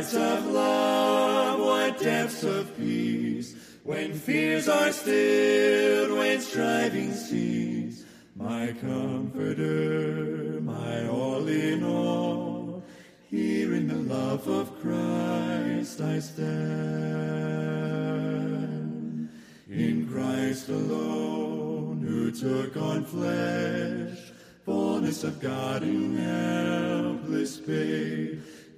heights of love, what depths of peace, when fears are stilled, when striving cease. My comforter, my all in all, here in the love of Christ I stand. In Christ alone, who took on flesh, fullness of God in helpless babe,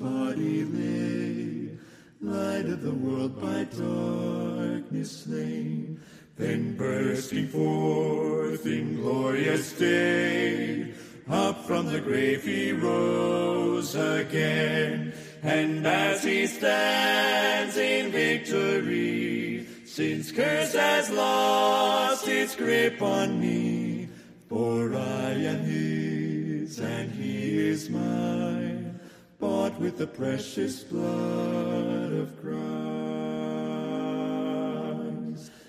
Body lay, light of the world by darkness slain. Then bursting forth in glorious day, up from the grave he rose again. And as he stands in victory, since curse has lost its grip on me, for I am his and he is mine, bought with the precious blood of Christ.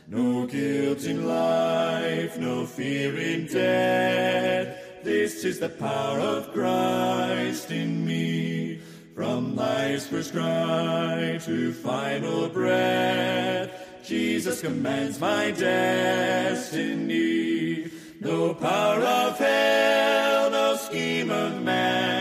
No guilt in life, no fear in death. This is the power of Christ in me. From life's first cry to final breath, Jesus commands my destiny. No power of hell, no scheme of man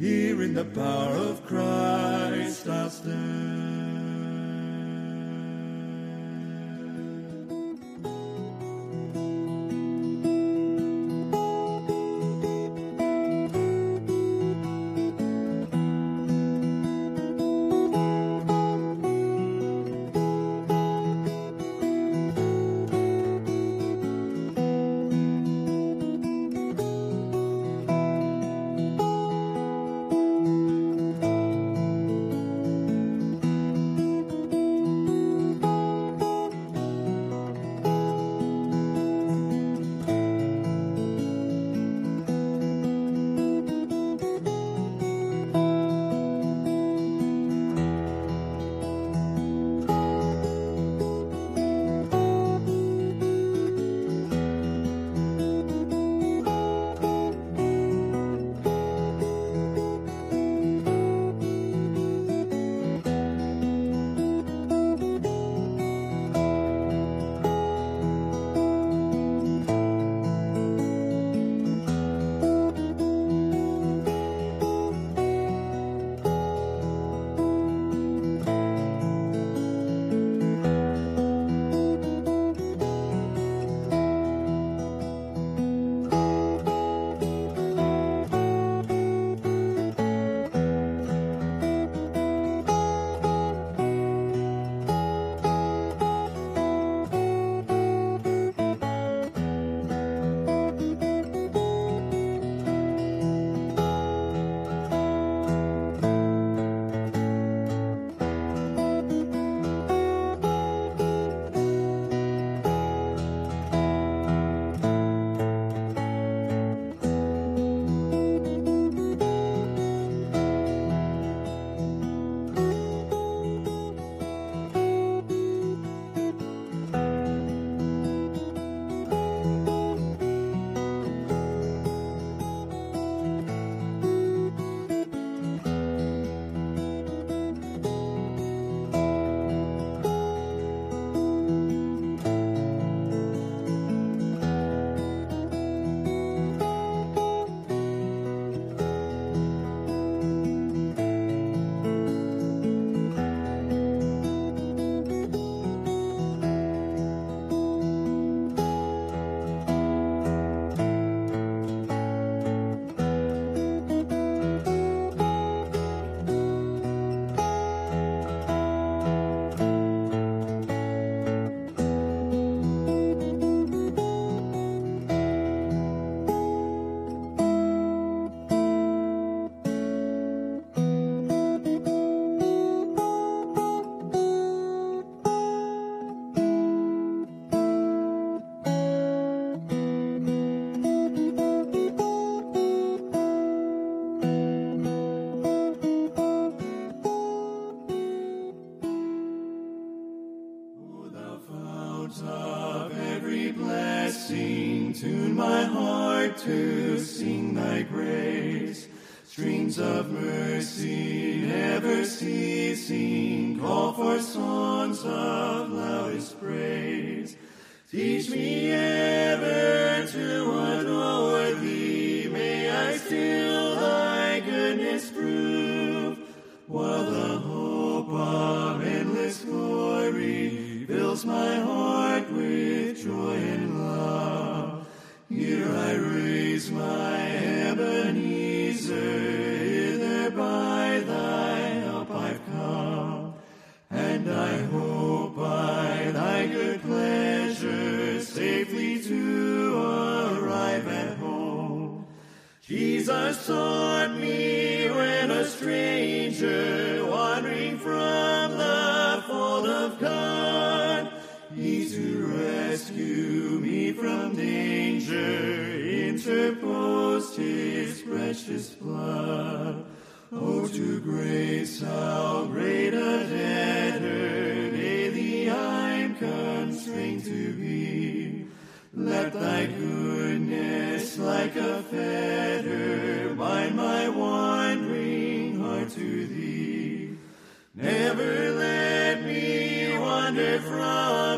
Here in the power of Christ I'll stand. His blood. Oh, to grace how great a debtor daily I'm constrained to be. Let thy goodness like a fetter bind my wandering heart to thee. Never let me wander from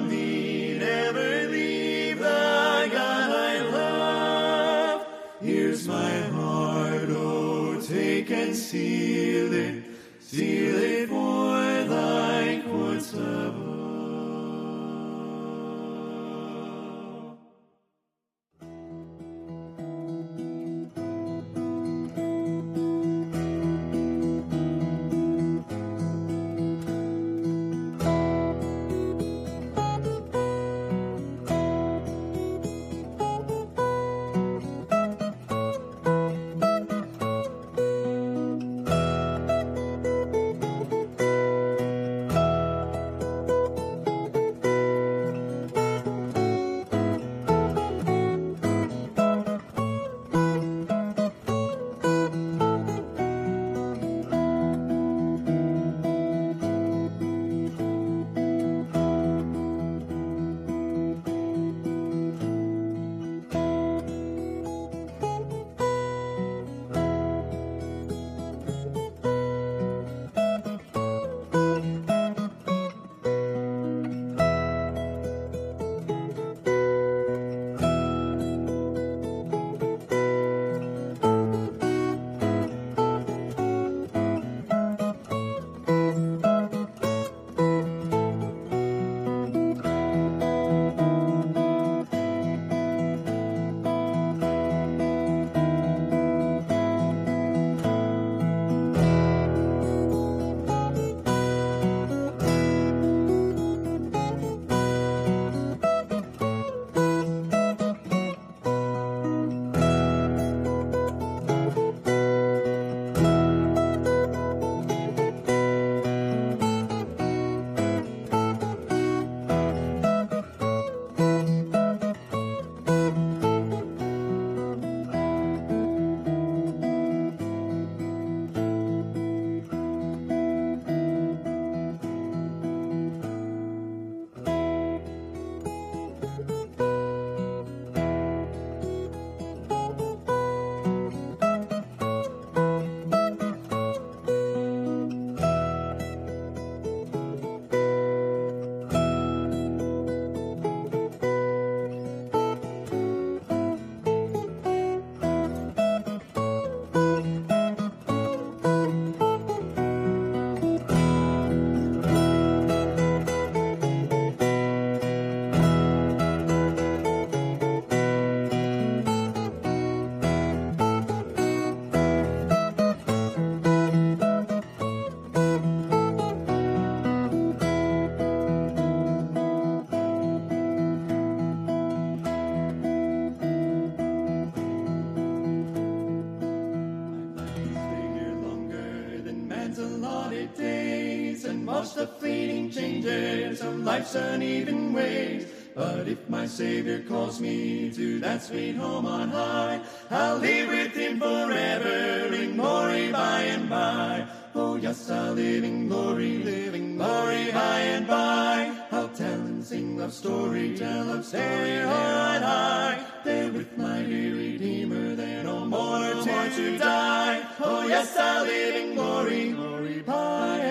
the fleeting changes of life's uneven ways. But if my Savior calls me to that sweet home on high, I'll live with Him forever in glory by and by. Oh yes, I'll live in glory, live in glory by and by. I'll tell and sing love story, tell love story. There on high, there with my dear Redeemer, there no more, no more to die. Oh yes, I'll live in glory, glory by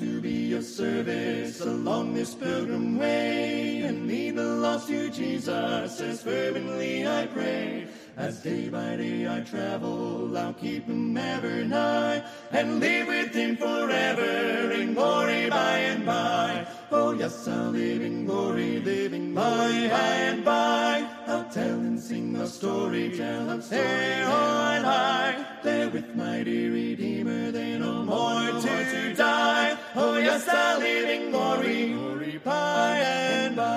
to be of service along this pilgrim way and lead the lost to Jesus as fervently I pray. As day by day I travel, I'll keep him ever nigh and live with him forever in glory by and by. Oh yes, I'll live in glory, living by and by. I'll tell and sing a story, tell a story on high. There with my dear Redeemer, there no more to, die. Oh yes, I'll live in glory, glory by and by.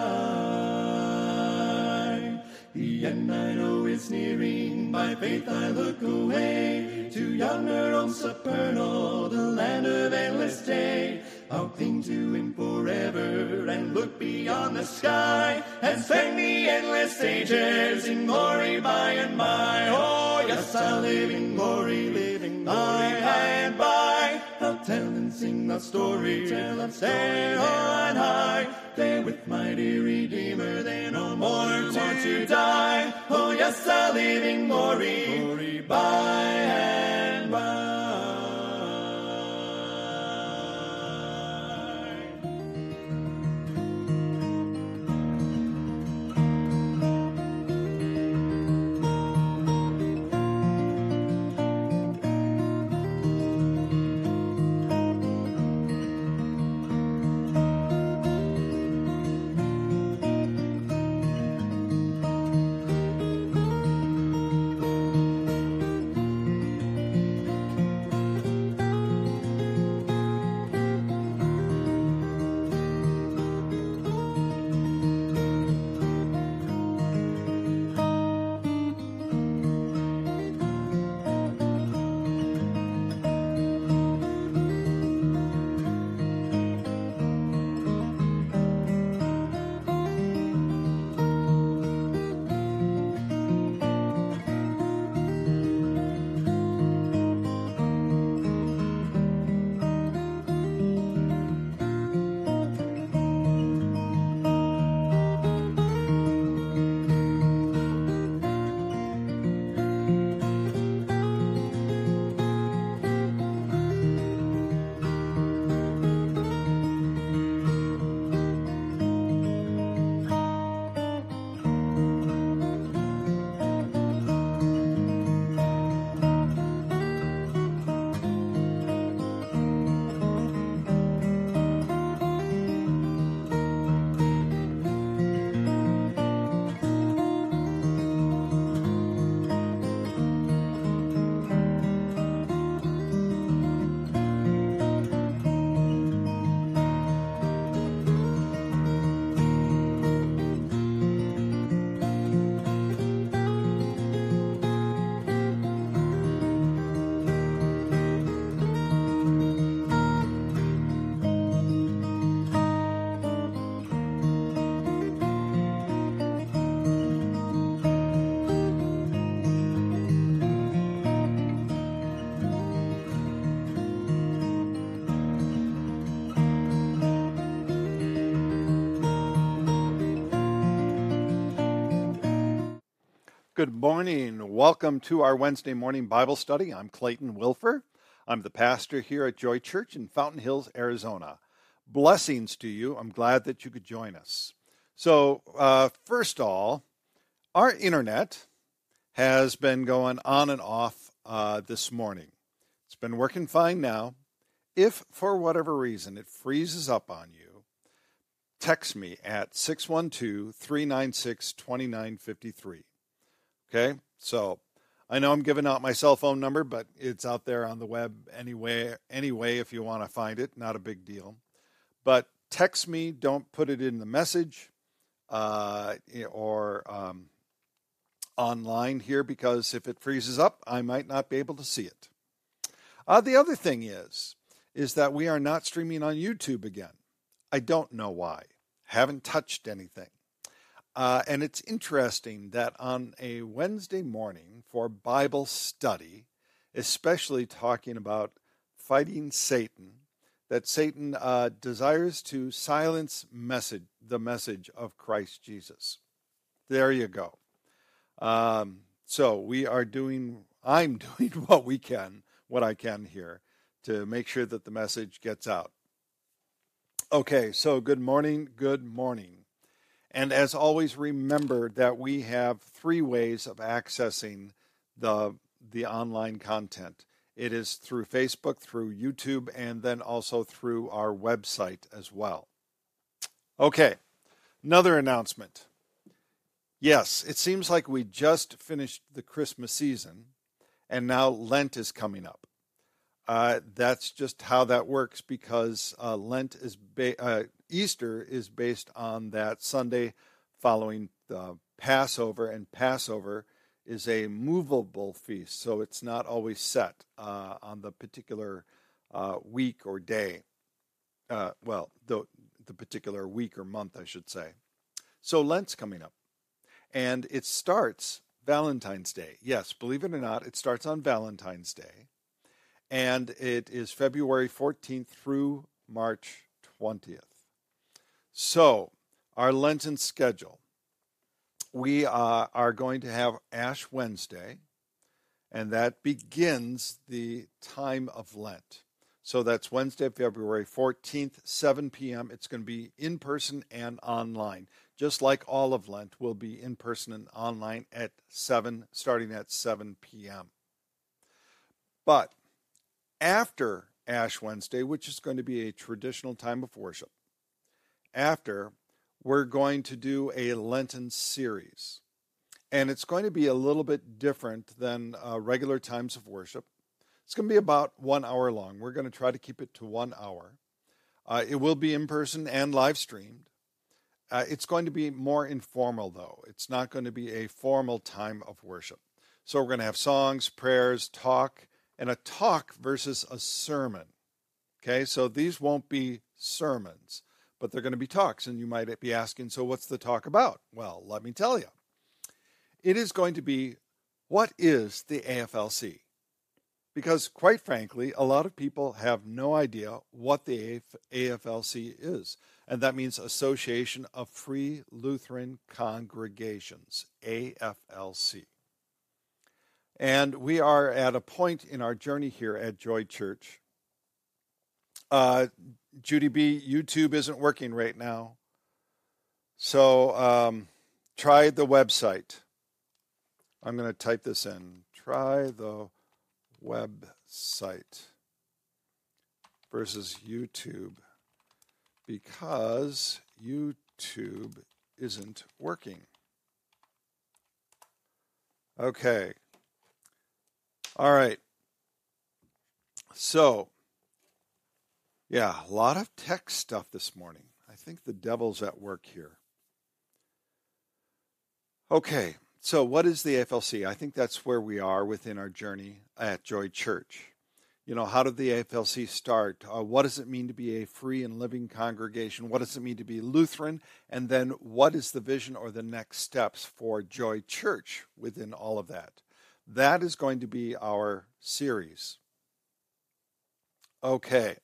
The end I know is nearing, by faith I look away to yonder old supernal, the land of endless day. I'll cling to him forever and look beyond the sky and spend the endless ages in glory by and by. Oh, yes, I'll live in glory, by and by. I'll tell and sing the story, tell and stay on high. There with my dear Redeemer, they no more want to die. Oh, yes, I'll in glory, glory by and by. Good morning. Welcome to our Wednesday morning Bible study. I'm Clayton Wilfer. I'm the pastor here at Joy Church in Fountain Hills, Arizona. Blessings to you. I'm glad that you could join us. So, uh, first of all, our internet has been going on and off uh, this morning. It's been working fine now. If for whatever reason it freezes up on you, text me at 612 396 2953. Okay, so I know I'm giving out my cell phone number, but it's out there on the web anyway. Anyway, if you want to find it, not a big deal. But text me. Don't put it in the message uh, or um, online here because if it freezes up, I might not be able to see it. Uh, the other thing is, is that we are not streaming on YouTube again. I don't know why. Haven't touched anything. Uh, and it's interesting that on a Wednesday morning for Bible study, especially talking about fighting Satan, that Satan uh, desires to silence message the message of Christ Jesus. There you go. Um, so we are doing. I'm doing what we can, what I can here, to make sure that the message gets out. Okay, so good morning, good morning. And as always, remember that we have three ways of accessing the, the online content. It is through Facebook, through YouTube, and then also through our website as well. Okay, another announcement. Yes, it seems like we just finished the Christmas season, and now Lent is coming up. Uh, that's just how that works because uh, Lent is ba- uh, Easter is based on that Sunday following the Passover, and Passover is a movable feast, so it's not always set uh, on the particular uh, week or day. Uh, well, the the particular week or month, I should say. So Lent's coming up, and it starts Valentine's Day. Yes, believe it or not, it starts on Valentine's Day and it is February 14th through March 20th. So, our Lenten schedule. We uh, are going to have Ash Wednesday, and that begins the time of Lent. So that's Wednesday, February 14th, 7 p.m. It's going to be in person and online. Just like all of Lent will be in person and online at 7, starting at 7 p.m. But after Ash Wednesday, which is going to be a traditional time of worship, after, we're going to do a Lenten series. And it's going to be a little bit different than uh, regular times of worship. It's going to be about one hour long. We're going to try to keep it to one hour. Uh, it will be in person and live streamed. Uh, it's going to be more informal, though. It's not going to be a formal time of worship. So we're going to have songs, prayers, talk, and a talk versus a sermon. Okay, so these won't be sermons, but they're going to be talks. And you might be asking, so what's the talk about? Well, let me tell you. It is going to be what is the AFLC? Because, quite frankly, a lot of people have no idea what the AFLC is. And that means Association of Free Lutheran Congregations, AFLC. And we are at a point in our journey here at Joy Church. Uh, Judy B, YouTube isn't working right now. So um, try the website. I'm going to type this in. Try the website versus YouTube because YouTube isn't working. Okay. All right. So, yeah, a lot of tech stuff this morning. I think the devil's at work here. Okay, so what is the AFLC? I think that's where we are within our journey at Joy Church. You know, how did the AFLC start? Uh, what does it mean to be a free and living congregation? What does it mean to be Lutheran? And then what is the vision or the next steps for Joy Church within all of that? That is going to be our series. Okay.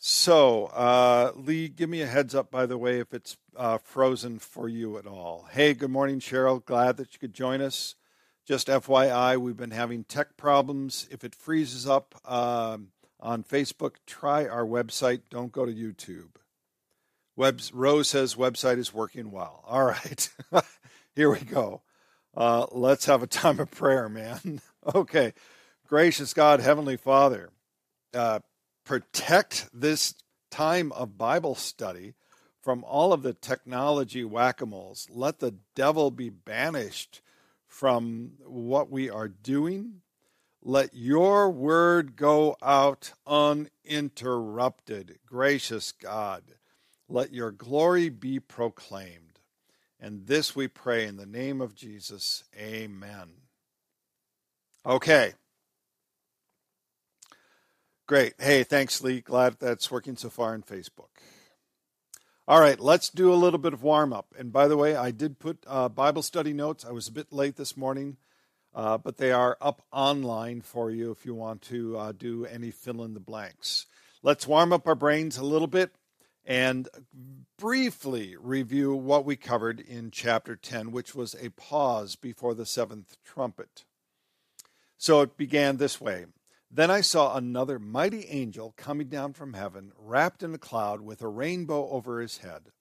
So, uh, Lee, give me a heads up, by the way, if it's uh, frozen for you at all. Hey, good morning, Cheryl. Glad that you could join us. Just FYI, we've been having tech problems. If it freezes up um, on Facebook, try our website. Don't go to YouTube. Webs, Rose says website is working well. All right. Here we go. Uh, let's have a time of prayer, man. okay. Gracious God, Heavenly Father, uh, protect this time of Bible study from all of the technology whack a moles. Let the devil be banished from what we are doing. Let your word go out uninterrupted. Gracious God, let your glory be proclaimed. And this we pray in the name of Jesus. Amen. Okay. Great. Hey, thanks, Lee. Glad that's working so far in Facebook. All right, let's do a little bit of warm up. And by the way, I did put uh, Bible study notes. I was a bit late this morning, uh, but they are up online for you if you want to uh, do any fill in the blanks. let's warm up our brains a little bit and briefly review what we covered in chapter 10, which was a pause before the seventh trumpet. So it began this way Then I saw another mighty angel coming down from heaven, wrapped in a cloud with a rainbow over his head.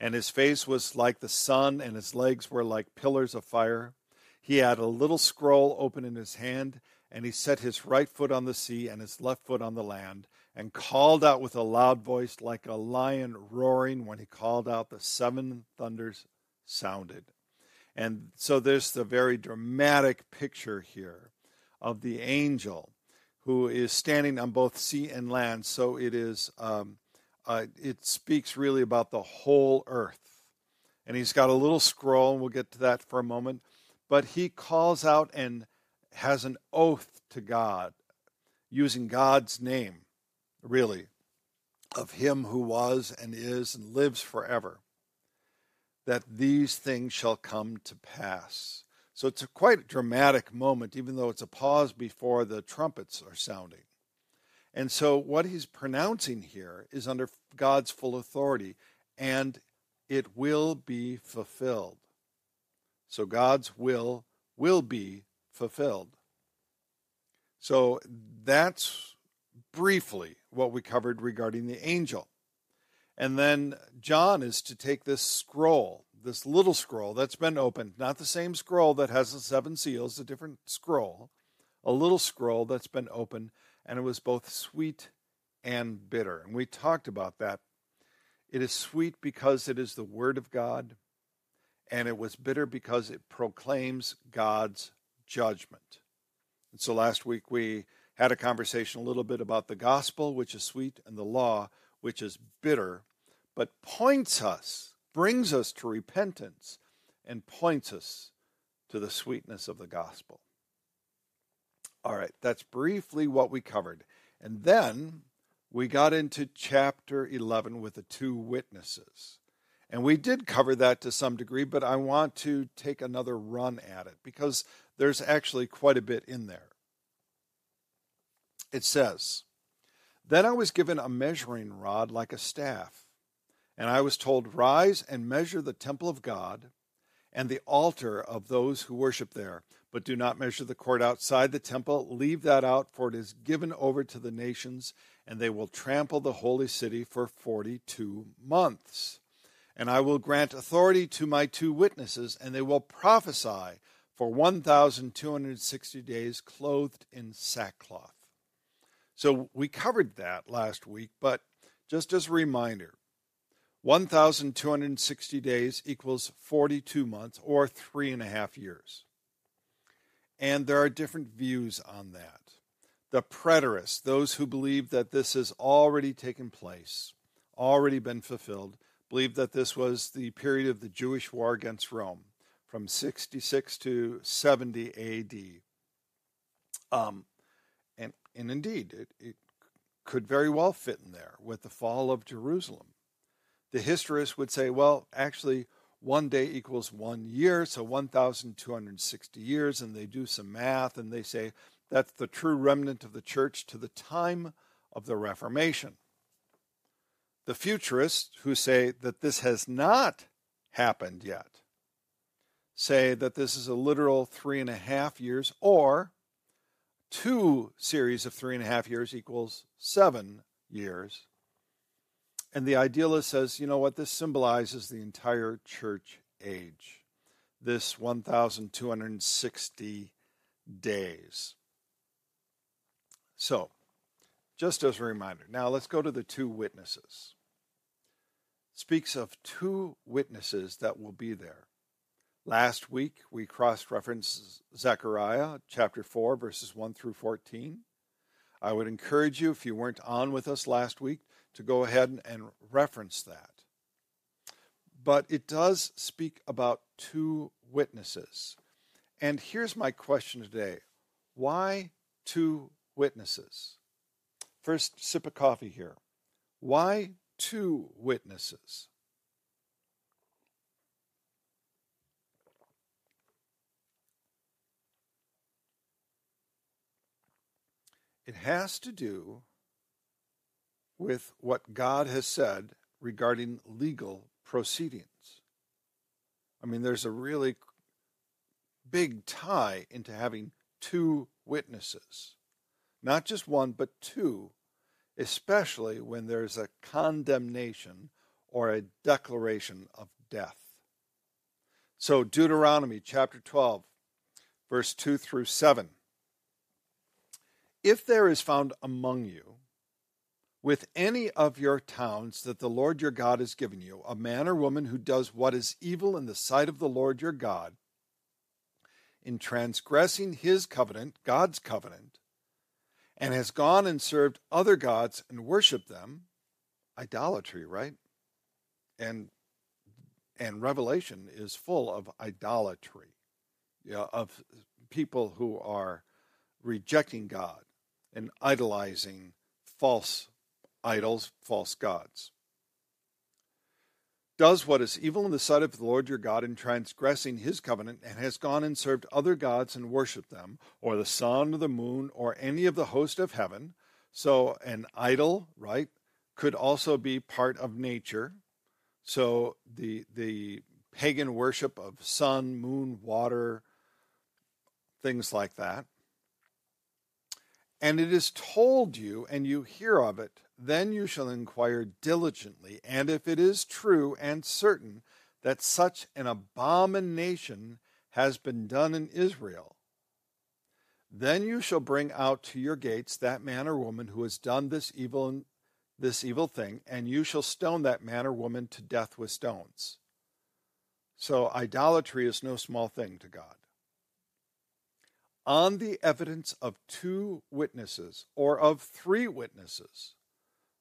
And his face was like the sun, and his legs were like pillars of fire. He had a little scroll open in his hand, and he set his right foot on the sea and his left foot on the land and called out with a loud voice like a lion roaring when he called out the seven thunders sounded. And so there's the very dramatic picture here of the angel who is standing on both sea and land. So it is, um, uh, it speaks really about the whole earth. And he's got a little scroll, and we'll get to that for a moment. But he calls out and has an oath to God using God's name really, of him who was and is and lives forever, that these things shall come to pass. So it's a quite dramatic moment, even though it's a pause before the trumpets are sounding. And so what he's pronouncing here is under God's full authority, and it will be fulfilled. So God's will will be fulfilled. So that's briefly what we covered regarding the angel. And then John is to take this scroll, this little scroll that's been opened, not the same scroll that has the seven seals, a different scroll, a little scroll that's been opened, and it was both sweet and bitter. And we talked about that. It is sweet because it is the Word of God, and it was bitter because it proclaims God's judgment. And so last week we had a conversation a little bit about the gospel, which is sweet, and the law, which is bitter, but points us, brings us to repentance, and points us to the sweetness of the gospel. All right, that's briefly what we covered. And then we got into chapter 11 with the two witnesses. And we did cover that to some degree, but I want to take another run at it because there's actually quite a bit in there it says, Then I was given a measuring rod like a staff, and I was told, Rise and measure the temple of God and the altar of those who worship there. But do not measure the court outside the temple. Leave that out, for it is given over to the nations, and they will trample the holy city for 42 months. And I will grant authority to my two witnesses, and they will prophesy for 1,260 days, clothed in sackcloth. So we covered that last week, but just as a reminder 1,260 days equals 42 months or three and a half years. And there are different views on that. The preterists, those who believe that this has already taken place, already been fulfilled, believe that this was the period of the Jewish war against Rome from 66 to 70 AD. Um, and and indeed, it, it could very well fit in there with the fall of Jerusalem. The historists would say, well, actually, one day equals one year, so 1,260 years, and they do some math and they say that's the true remnant of the church to the time of the Reformation. The futurists, who say that this has not happened yet, say that this is a literal three and a half years or two series of three and a half years equals seven years. And the idealist says, you know what, this symbolizes the entire church age, this 1,260 days. So, just as a reminder, now let's go to the two witnesses. Speaks of two witnesses that will be there. Last week, we cross referenced Zechariah chapter 4, verses 1 through 14. I would encourage you, if you weren't on with us last week, to go ahead and reference that. But it does speak about two witnesses. And here's my question today why two witnesses? First sip of coffee here. Why two witnesses? It has to do with what God has said regarding legal proceedings. I mean, there's a really big tie into having two witnesses, not just one, but two, especially when there's a condemnation or a declaration of death. So, Deuteronomy chapter 12, verse 2 through 7. If there is found among you with any of your towns that the Lord your God has given you, a man or woman who does what is evil in the sight of the Lord your God, in transgressing his covenant, God's covenant, and has gone and served other gods and worshiped them, idolatry, right? And and Revelation is full of idolatry, of people who are rejecting God and idolizing false idols, false gods. Does what is evil in the sight of the Lord your God in transgressing his covenant, and has gone and served other gods and worshipped them, or the sun or the moon, or any of the host of heaven. So, an idol, right, could also be part of nature. So, the, the pagan worship of sun, moon, water, things like that. And it is told you, and you hear of it, then you shall inquire diligently, and if it is true and certain that such an abomination has been done in Israel, then you shall bring out to your gates that man or woman who has done this evil this evil thing, and you shall stone that man or woman to death with stones. So idolatry is no small thing to God on the evidence of two witnesses or of three witnesses,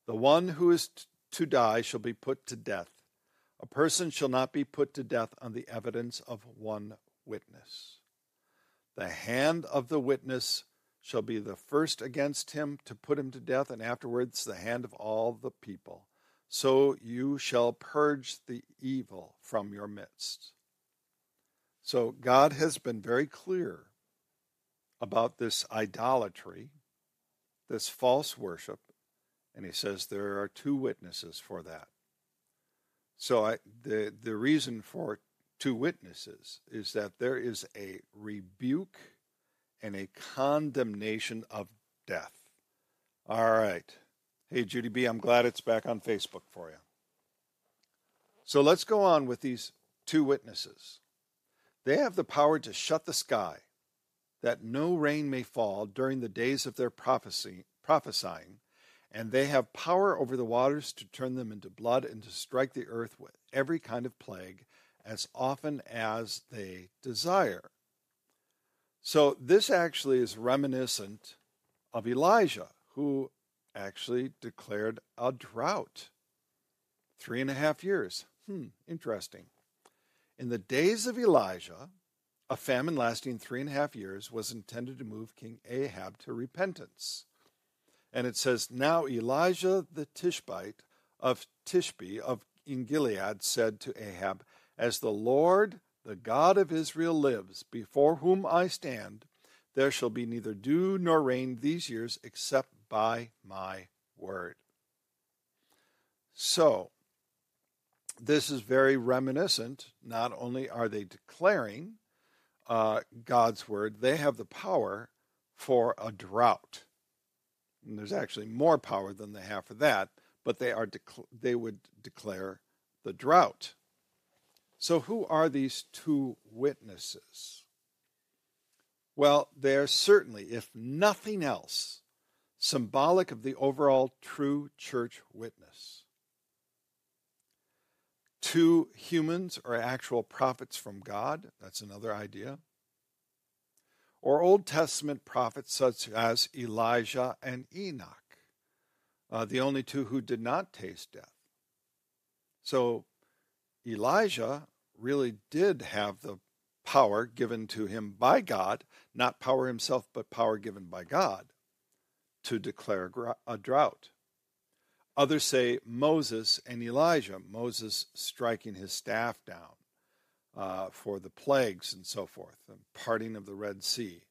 the one who is to die shall be put to death. A person shall not be put to death on the evidence of one witness. The hand of the witness shall be the first against him to put him to death, and afterwards the hand of all the people. So you shall purge the evil from your midst. So God has been very clear about this idolatry, this false worship, and he says there are two witnesses for that. So I, the the reason for two witnesses is that there is a rebuke and a condemnation of death. All right. Hey Judy B, I'm glad it's back on Facebook for you. So let's go on with these two witnesses. They have the power to shut the sky that no rain may fall during the days of their prophecy, prophesying, and they have power over the waters to turn them into blood and to strike the earth with every kind of plague as often as they desire. So, this actually is reminiscent of Elijah, who actually declared a drought. Three and a half years. Hmm, interesting. In the days of Elijah, a famine lasting three and a half years was intended to move King Ahab to repentance. And it says, Now Elijah the Tishbite of Tishbe of in Gilead said to Ahab, As the Lord, the God of Israel, lives, before whom I stand, there shall be neither dew nor rain these years except by my word. So, this is very reminiscent. Not only are they declaring uh, God's word, they have the power for a drought. And there's actually more power than they have for that, but they are dec- they would declare the drought. So who are these two witnesses? Well, they are certainly, if nothing else, symbolic of the overall true church witness. Two humans or actual prophets from God, that's another idea. Or Old Testament prophets such as Elijah and Enoch, uh, the only two who did not taste death. So Elijah really did have the power given to him by God, not power himself, but power given by God to declare a drought. Others say Moses and Elijah, Moses striking his staff down uh, for the plagues and so forth, the parting of the Red Sea.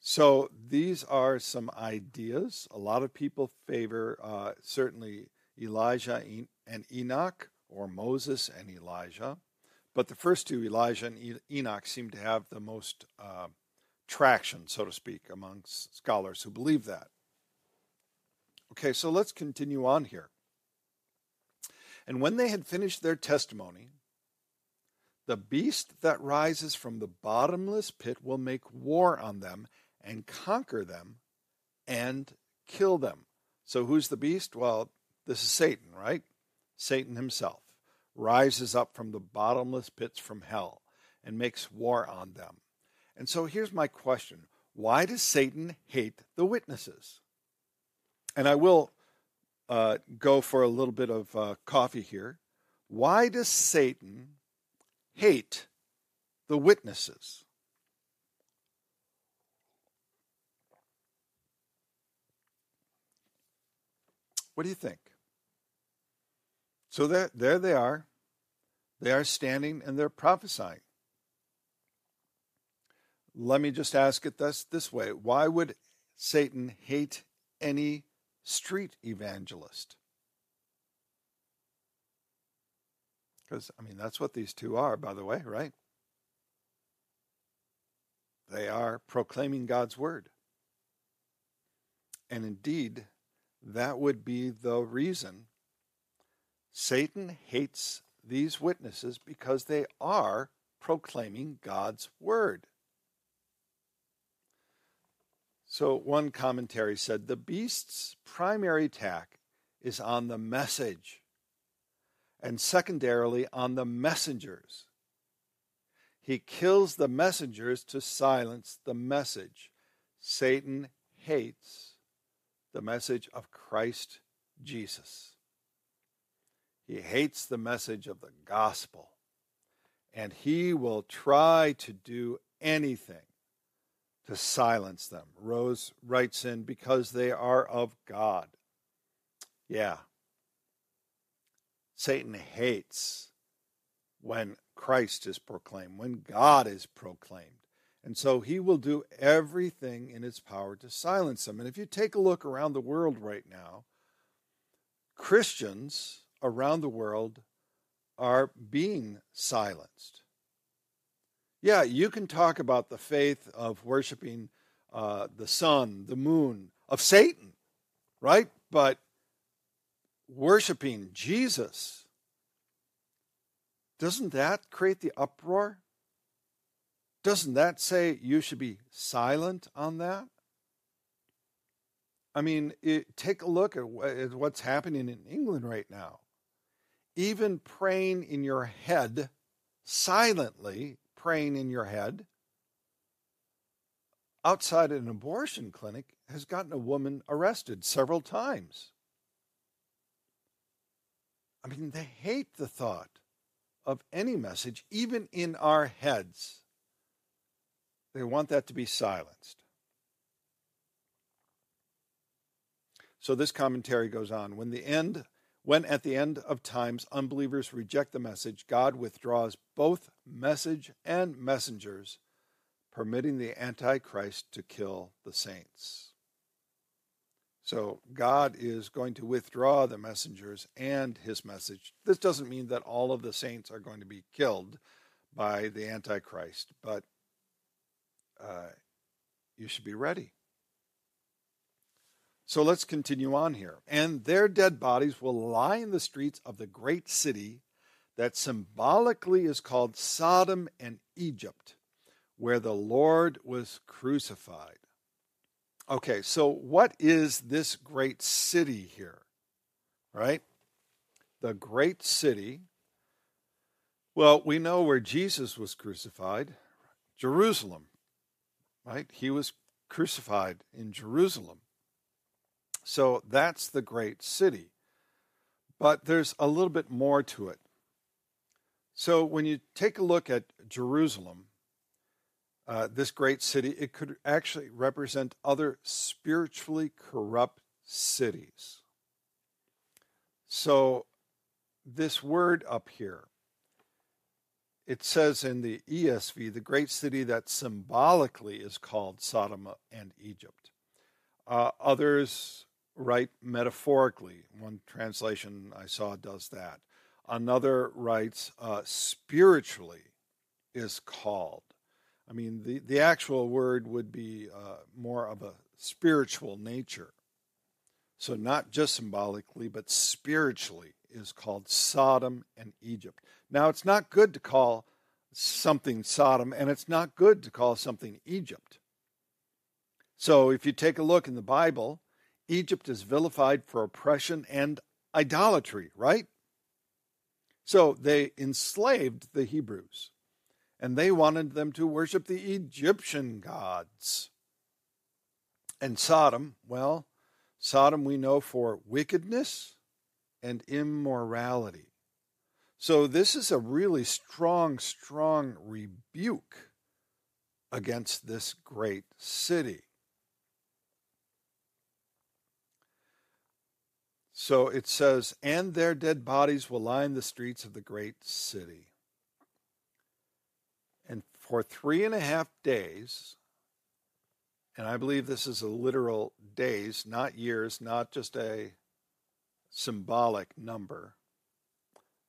So these are some ideas. A lot of people favor uh, certainly Elijah and Enoch or Moses and Elijah. But the first two, Elijah and Enoch, seem to have the most uh, traction, so to speak, amongst scholars who believe that. Okay, so let's continue on here. And when they had finished their testimony, the beast that rises from the bottomless pit will make war on them and conquer them and kill them. So who's the beast? Well, this is Satan, right? Satan himself rises up from the bottomless pits from hell and makes war on them. And so here's my question Why does Satan hate the witnesses? And I will uh, go for a little bit of uh, coffee here. Why does Satan hate the witnesses? What do you think? So there, there they are. They are standing and they're prophesying. Let me just ask it this, this way Why would Satan hate any street evangelist? Because, I mean, that's what these two are, by the way, right? They are proclaiming God's word. And indeed, that would be the reason Satan hates these witnesses because they are proclaiming God's word. So, one commentary said the beast's primary attack is on the message, and secondarily on the messengers. He kills the messengers to silence the message. Satan hates the message of Christ Jesus. He hates the message of the gospel. And he will try to do anything to silence them. Rose writes in, because they are of God. Yeah. Satan hates when Christ is proclaimed, when God is proclaimed. And so he will do everything in his power to silence them. And if you take a look around the world right now, Christians around the world are being silenced. Yeah, you can talk about the faith of worshiping uh, the sun, the moon, of Satan, right? But worshiping Jesus, doesn't that create the uproar? Doesn't that say you should be silent on that? I mean, it, take a look at, at what's happening in England right now. Even praying in your head, silently praying in your head, outside an abortion clinic has gotten a woman arrested several times. I mean, they hate the thought of any message, even in our heads. They want that to be silenced. So this commentary goes on. When the end when at the end of times unbelievers reject the message, God withdraws both message and messengers, permitting the Antichrist to kill the saints. So God is going to withdraw the messengers and his message. This doesn't mean that all of the saints are going to be killed by the Antichrist, but uh, you should be ready. So let's continue on here. And their dead bodies will lie in the streets of the great city that symbolically is called Sodom and Egypt, where the Lord was crucified. Okay, so what is this great city here? Right? The great city. Well, we know where Jesus was crucified Jerusalem, right? He was crucified in Jerusalem. So that's the great city. But there's a little bit more to it. So when you take a look at Jerusalem, uh, this great city, it could actually represent other spiritually corrupt cities. So, this word up here, it says in the ESV, the great city that symbolically is called Sodom and Egypt. Uh, others write metaphorically. One translation I saw does that. Another writes uh, spiritually is called. I mean, the, the actual word would be uh, more of a spiritual nature. So, not just symbolically, but spiritually is called Sodom and Egypt. Now, it's not good to call something Sodom, and it's not good to call something Egypt. So, if you take a look in the Bible, Egypt is vilified for oppression and idolatry, right? So, they enslaved the Hebrews, and they wanted them to worship the Egyptian gods. And Sodom, well, Sodom we know for wickedness and immorality. So this is a really strong, strong rebuke against this great city. So it says, and their dead bodies will line the streets of the great city. For three and a half days, and I believe this is a literal days, not years, not just a symbolic number.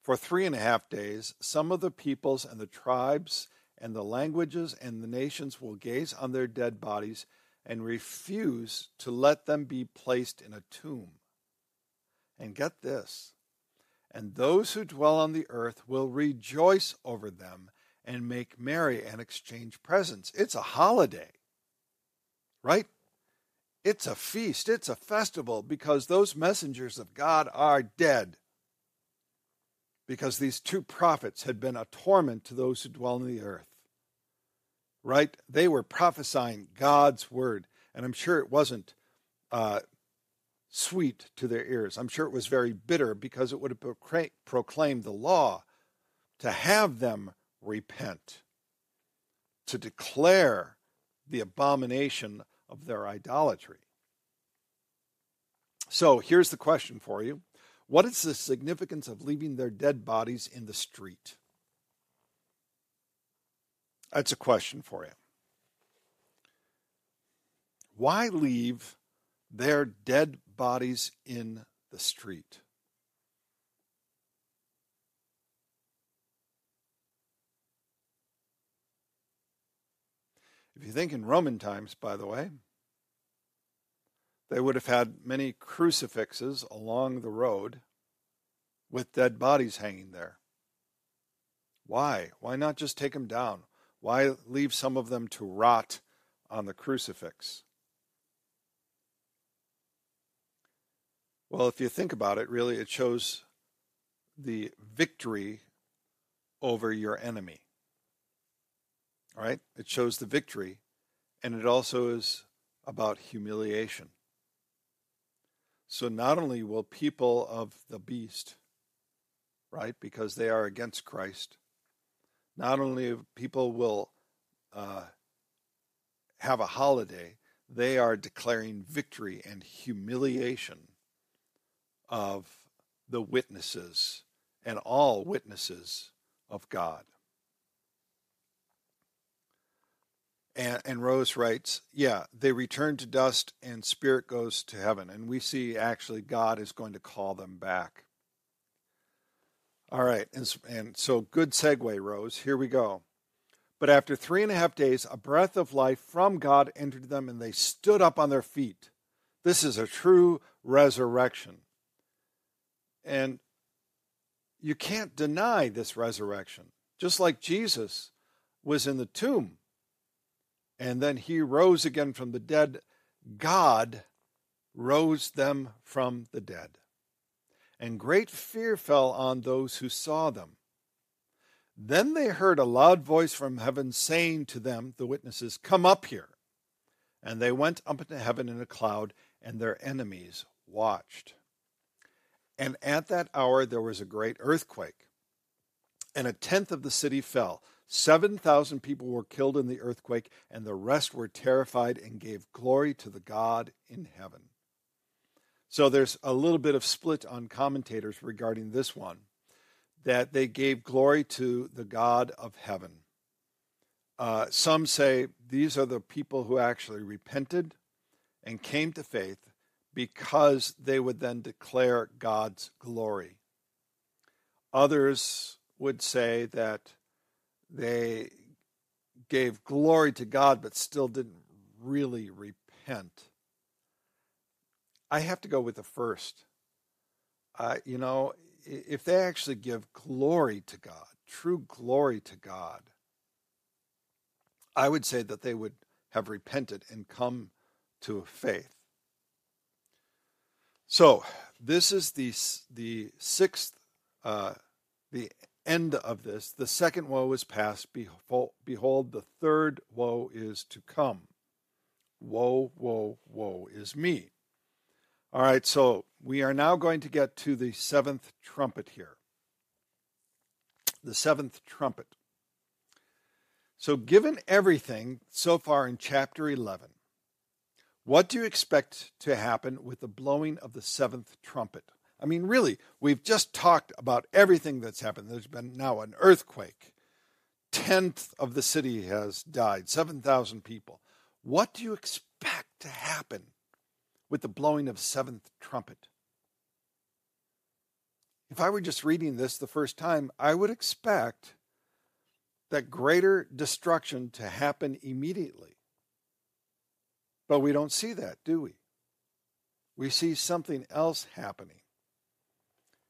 For three and a half days, some of the peoples and the tribes and the languages and the nations will gaze on their dead bodies and refuse to let them be placed in a tomb. And get this and those who dwell on the earth will rejoice over them and make merry and exchange presents. It's a holiday right? It's a feast, it's a festival because those messengers of God are dead. Because these two prophets had been a torment to those who dwell in the earth. Right? They were prophesying God's word. And I'm sure it wasn't uh, sweet to their ears. I'm sure it was very bitter because it would have proclaimed the law to have them repent, to declare the abomination of their idolatry. So here's the question for you What is the significance of leaving their dead bodies in the street? That's a question for you. Why leave their dead bodies in the street? If you think in Roman times, by the way, they would have had many crucifixes along the road with dead bodies hanging there. Why? Why not just take them down? Why leave some of them to rot on the crucifix? Well, if you think about it, really, it shows the victory over your enemy. Right? It shows the victory, and it also is about humiliation. So not only will people of the beast, right, because they are against Christ, not only people will uh, have a holiday, they are declaring victory and humiliation of the witnesses and all witnesses of God. And, and, Rose writes, yeah, they return to dust and spirit goes to heaven. And we see actually God is going to call them back. All right. And, and so good segue, Rose. Here we go. But after three and a half days, a breath of life from God entered them and they stood up on their feet. This is a true resurrection. And you can't deny this resurrection. Just like Jesus was in the tomb and then he rose again from the dead. God rose them from the dead. And great fear fell on those who saw them. Then they heard a loud voice from heaven saying to them, the witnesses, Come up here. And they went up into heaven in a cloud, and their enemies watched. And at that hour there was a great earthquake, and a tenth of the city fell. 7,000 people were killed in the earthquake, and the rest were terrified and gave glory to the God in heaven. So there's a little bit of split on commentators regarding this one. that they gave glory to the God of heaven. Uh, some say these are the people who actually repented and came to faith because they would then declare God's glory. Others would say that they gave glory to God but still didn't really repent. I have to go with the first. Uh, you know, if they actually give glory to God, true glory to God, I would say that they would have repented and come to faith. So this is the the sixth, uh, the end of this. The second woe is past. Behold, the third woe is to come. Woe, woe, woe is me. All right, so we are now going to get to the seventh trumpet here. The seventh trumpet. So, given everything so far in chapter 11, what do you expect to happen with the blowing of the seventh trumpet? I mean, really, we've just talked about everything that's happened. There's been now an earthquake. Tenth of the city has died, 7,000 people. What do you expect to happen with the blowing of seventh trumpet? If I were just reading this the first time, I would expect that greater destruction to happen immediately. But we don't see that, do we? We see something else happening.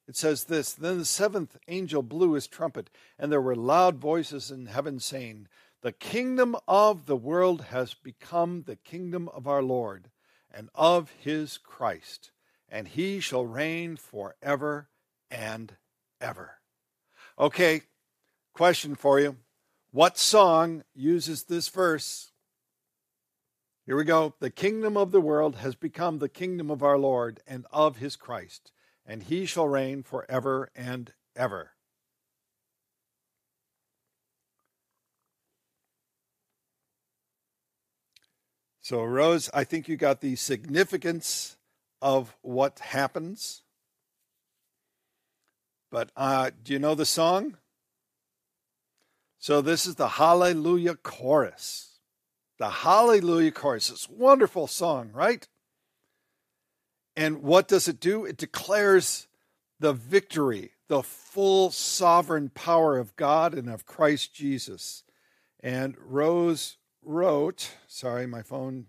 It says this Then the seventh angel blew his trumpet, and there were loud voices in heaven saying, The kingdom of the world has become the kingdom of our Lord and of his Christ, and he shall reign forever and ever. Okay, question for you. What song uses this verse? Here we go. The kingdom of the world has become the kingdom of our Lord and of his Christ, and he shall reign forever and ever. So, Rose, I think you got the significance of what happens. But uh, do you know the song? So this is the Hallelujah Chorus. The Hallelujah Chorus. It's a wonderful song, right? And what does it do? It declares the victory, the full sovereign power of God and of Christ Jesus. And Rose wrote, sorry, my phone,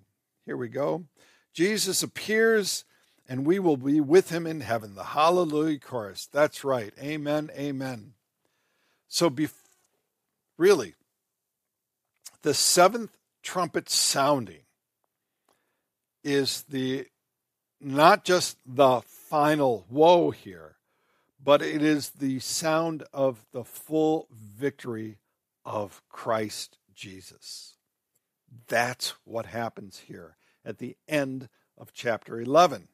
here we go. Jesus appears and we will be with him in heaven. The Hallelujah Chorus. That's right. Amen. Amen. So be, really, the seventh trumpet sounding is the not just the final woe here, but it is the sound of the full victory of Christ Jesus. That's what happens here at the end of chapter 11.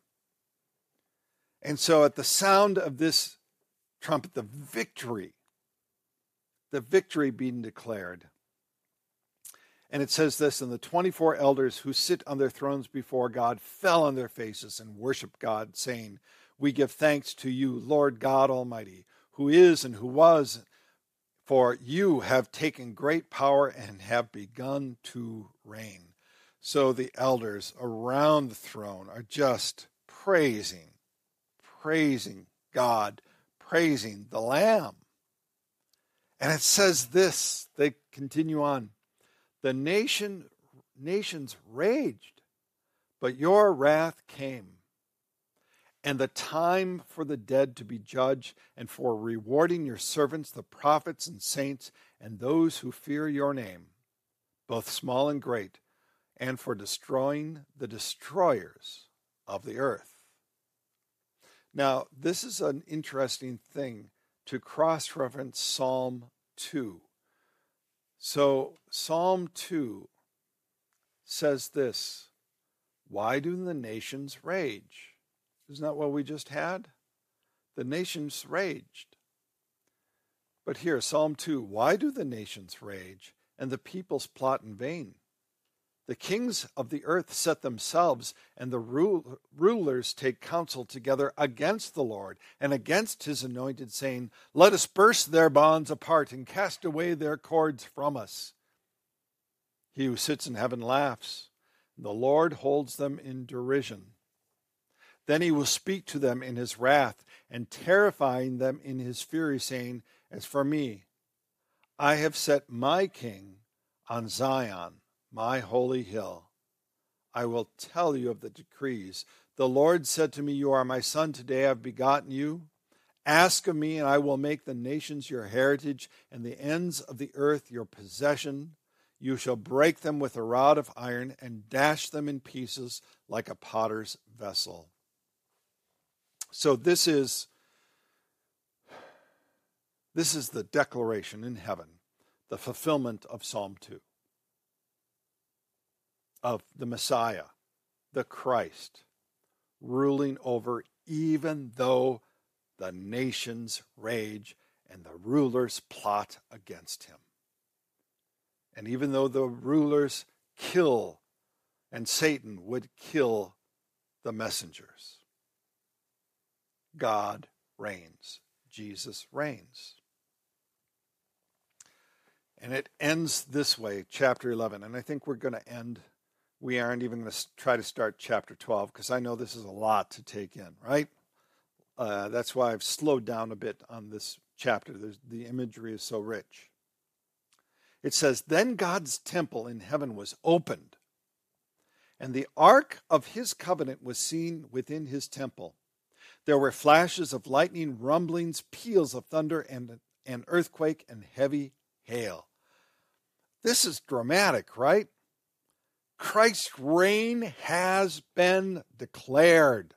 And so, at the sound of this trumpet, the victory the victory being declared. And it says this And the 24 elders who sit on their thrones before God fell on their faces and worshiped God, saying, We give thanks to you, Lord God Almighty, who is and who was, for you have taken great power and have begun to reign. So the elders around the throne are just praising, praising God, praising the Lamb. And it says this, they continue on. The nation nations raged, but your wrath came. And the time for the dead to be judged, and for rewarding your servants, the prophets and saints, and those who fear your name, both small and great, and for destroying the destroyers of the earth. Now, this is an interesting thing to cross reference Psalm 2. So, Psalm 2 says this Why do the nations rage? Isn't that what we just had? The nations raged. But here, Psalm 2 Why do the nations rage and the peoples plot in vain? The kings of the earth set themselves, and the rulers take counsel together against the Lord and against his anointed, saying, Let us burst their bonds apart and cast away their cords from us. He who sits in heaven laughs. The Lord holds them in derision. Then he will speak to them in his wrath and terrifying them in his fury, saying, As for me, I have set my king on Zion my holy hill. I will tell you of the decrees. The Lord said to me, You are my son, today I have begotten you. Ask of me, and I will make the nations your heritage, and the ends of the earth your possession. You shall break them with a rod of iron, and dash them in pieces like a potter's vessel. So this is this is the declaration in heaven, the fulfillment of Psalm 2 of the Messiah, the Christ, ruling over even though the nations rage and the rulers plot against him. And even though the rulers kill and Satan would kill the messengers, God reigns. Jesus reigns. And it ends this way, chapter 11. And I think we're going to end we aren't even going to try to start chapter 12 because I know this is a lot to take in, right? Uh, that's why I've slowed down a bit on this chapter. There's, the imagery is so rich. It says, Then God's temple in heaven was opened, and the ark of his covenant was seen within his temple. There were flashes of lightning, rumblings, peals of thunder, and an earthquake and heavy hail. This is dramatic, right? Christ's reign has been declared.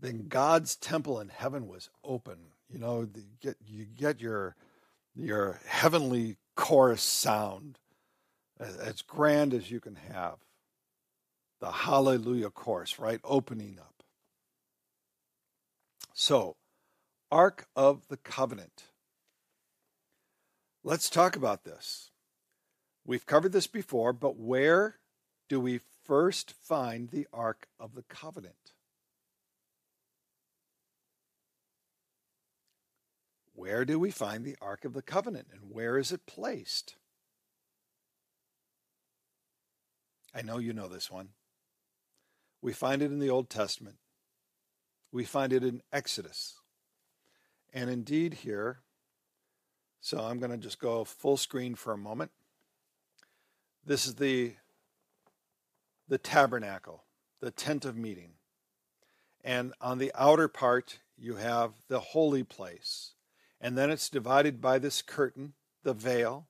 Then God's temple in heaven was open. You know, you get, you get your, your heavenly chorus sound as grand as you can have. The Hallelujah chorus, right? Opening up. So, Ark of the Covenant. Let's talk about this. We've covered this before, but where do we first find the Ark of the Covenant? Where do we find the Ark of the Covenant and where is it placed? I know you know this one. We find it in the Old Testament. We find it in Exodus. And indeed, here, so I'm going to just go full screen for a moment. This is the, the tabernacle, the tent of meeting. And on the outer part, you have the holy place. And then it's divided by this curtain, the veil.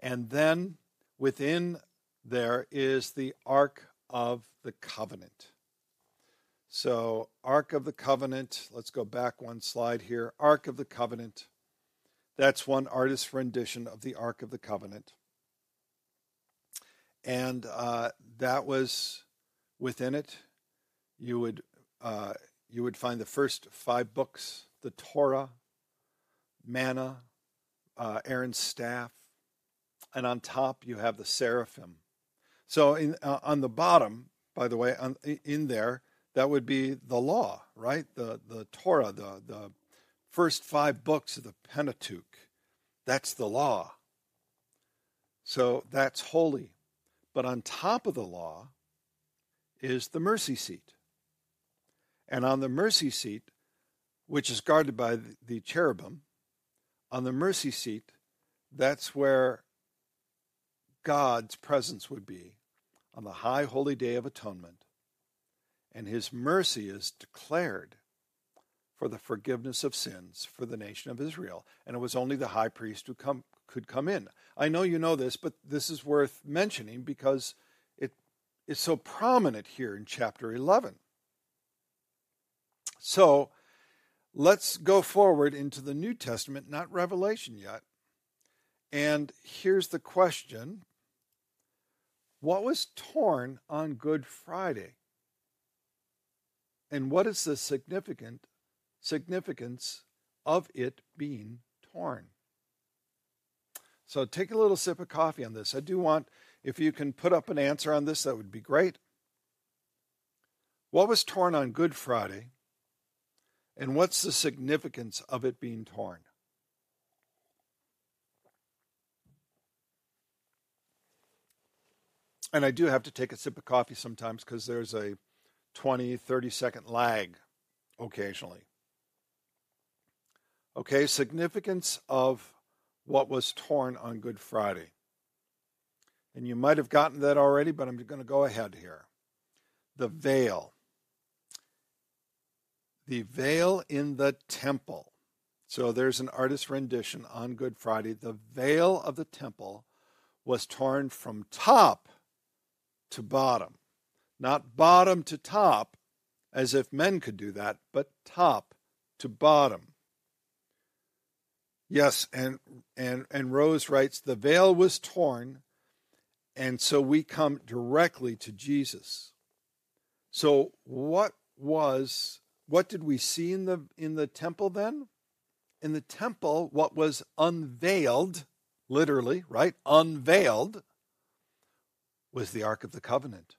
And then within there is the Ark of the Covenant. So, Ark of the Covenant, let's go back one slide here. Ark of the Covenant. That's one artist's rendition of the Ark of the Covenant and uh, that was within it. You would uh, you would find the first five books: the Torah, manna, uh, Aaron's staff, and on top you have the seraphim. So in, uh, on the bottom, by the way, on, in there, that would be the law, right? The the Torah, the the first five books of the Pentateuch. That's the law. So that's holy. But on top of the law is the mercy seat. And on the mercy seat, which is guarded by the cherubim, on the mercy seat, that's where God's presence would be on the high holy day of atonement. And his mercy is declared for the forgiveness of sins for the nation of Israel. And it was only the high priest who come, could come in. I know you know this, but this is worth mentioning because it is so prominent here in chapter 11. So let's go forward into the New Testament, not Revelation yet. And here's the question What was torn on Good Friday? And what is the significant significance of it being torn? So take a little sip of coffee on this. I do want, If you can put up an answer on this, that would be great. What was torn on Good Friday? And what's the significance of it being torn? And I do have to take a sip of coffee sometimes because there's a 20, 30 second lag occasionally. Okay, significance of what was torn on Good Friday. And you might have gotten that already, but I'm going to go ahead here. The veil. The veil in the temple. So there's an artist's rendition on Good Friday. The veil of the temple was torn from top to bottom. Not bottom to top, as if men could do that, but top to bottom. Yes, and and and Rose writes the veil was torn and so we come directly to Jesus. So what was what did we see in the in the temple then? In the temple what was unveiled, literally, right? Unveiled was the ark of the covenant.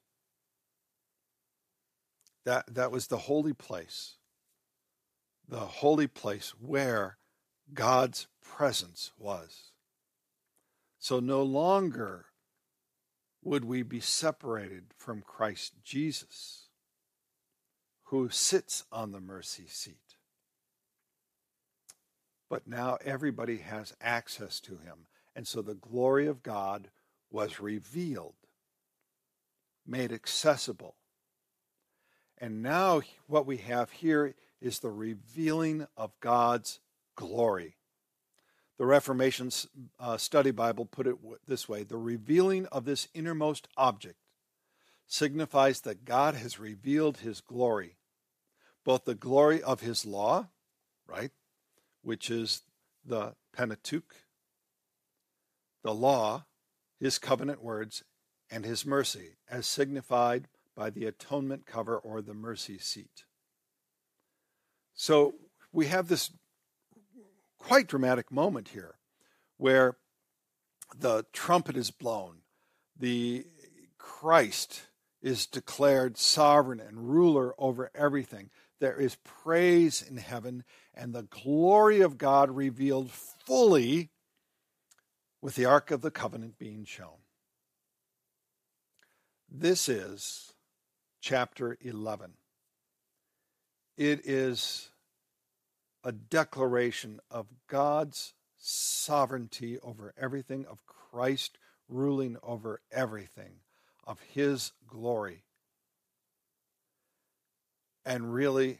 That that was the holy place. The holy place where God's presence was. So no longer would we be separated from Christ Jesus, who sits on the mercy seat. But now everybody has access to him. And so the glory of God was revealed, made accessible. And now what we have here is the revealing of God's glory. The Reformation uh, Study Bible put it this way The revealing of this innermost object signifies that God has revealed his glory, both the glory of his law, right, which is the Pentateuch, the law, his covenant words, and his mercy, as signified by the atonement cover or the mercy seat. So we have this quite dramatic moment here where the trumpet is blown, the Christ is declared sovereign and ruler over everything. There is praise in heaven and the glory of God revealed fully with the Ark of the Covenant being shown. This is chapter 11. It is a declaration of God's sovereignty over everything, of Christ ruling over everything, of his glory. And really,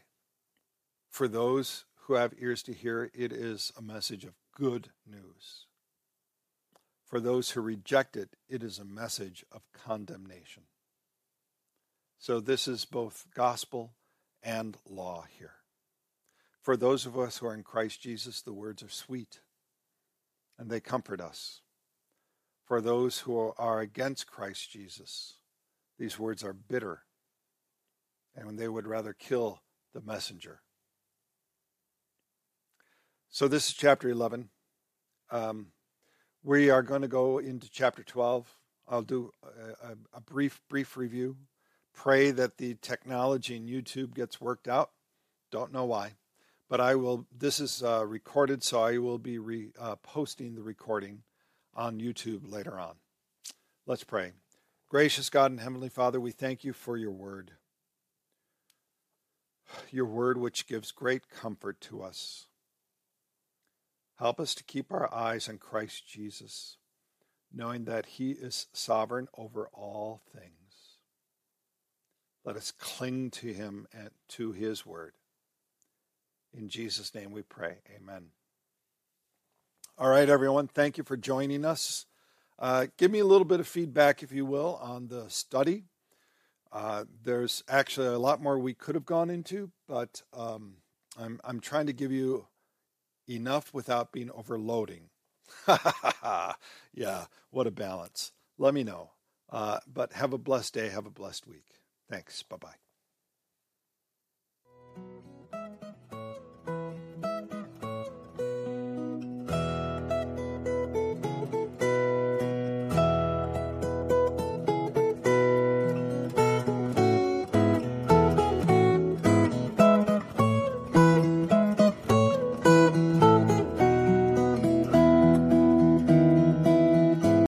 for those who have ears to hear, it is a message of good news. For those who reject it, it is a message of condemnation. So this is both gospel and law here. For those of us who are in Christ Jesus, the words are sweet and they comfort us. For those who are against Christ Jesus, these words are bitter and they would rather kill the messenger. So, this is chapter 11. Um, we are going to go into chapter 12. I'll do a, a brief, brief review. Pray that the technology in YouTube gets worked out. Don't know why but I will. This is uh, recorded, so I will be re, uh, posting the recording on YouTube later on. Let's pray. Gracious God and Heavenly Father, we thank you for your word. Your word, which gives great comfort to us. Help us to keep our eyes on Christ Jesus, knowing that He is sovereign over all things. Let us cling to Him and to His word. In Jesus' name we pray. Amen. All right, everyone. Thank you for joining us. Uh, give me a little bit of feedback, if you will, on the study. Uh, there's actually a lot more we could have gone into, but um, I'm, I'm trying to give you enough without being overloading. yeah, what a balance. Let me know. Uh, but have a blessed day. Have a blessed week. Thanks. Bye bye.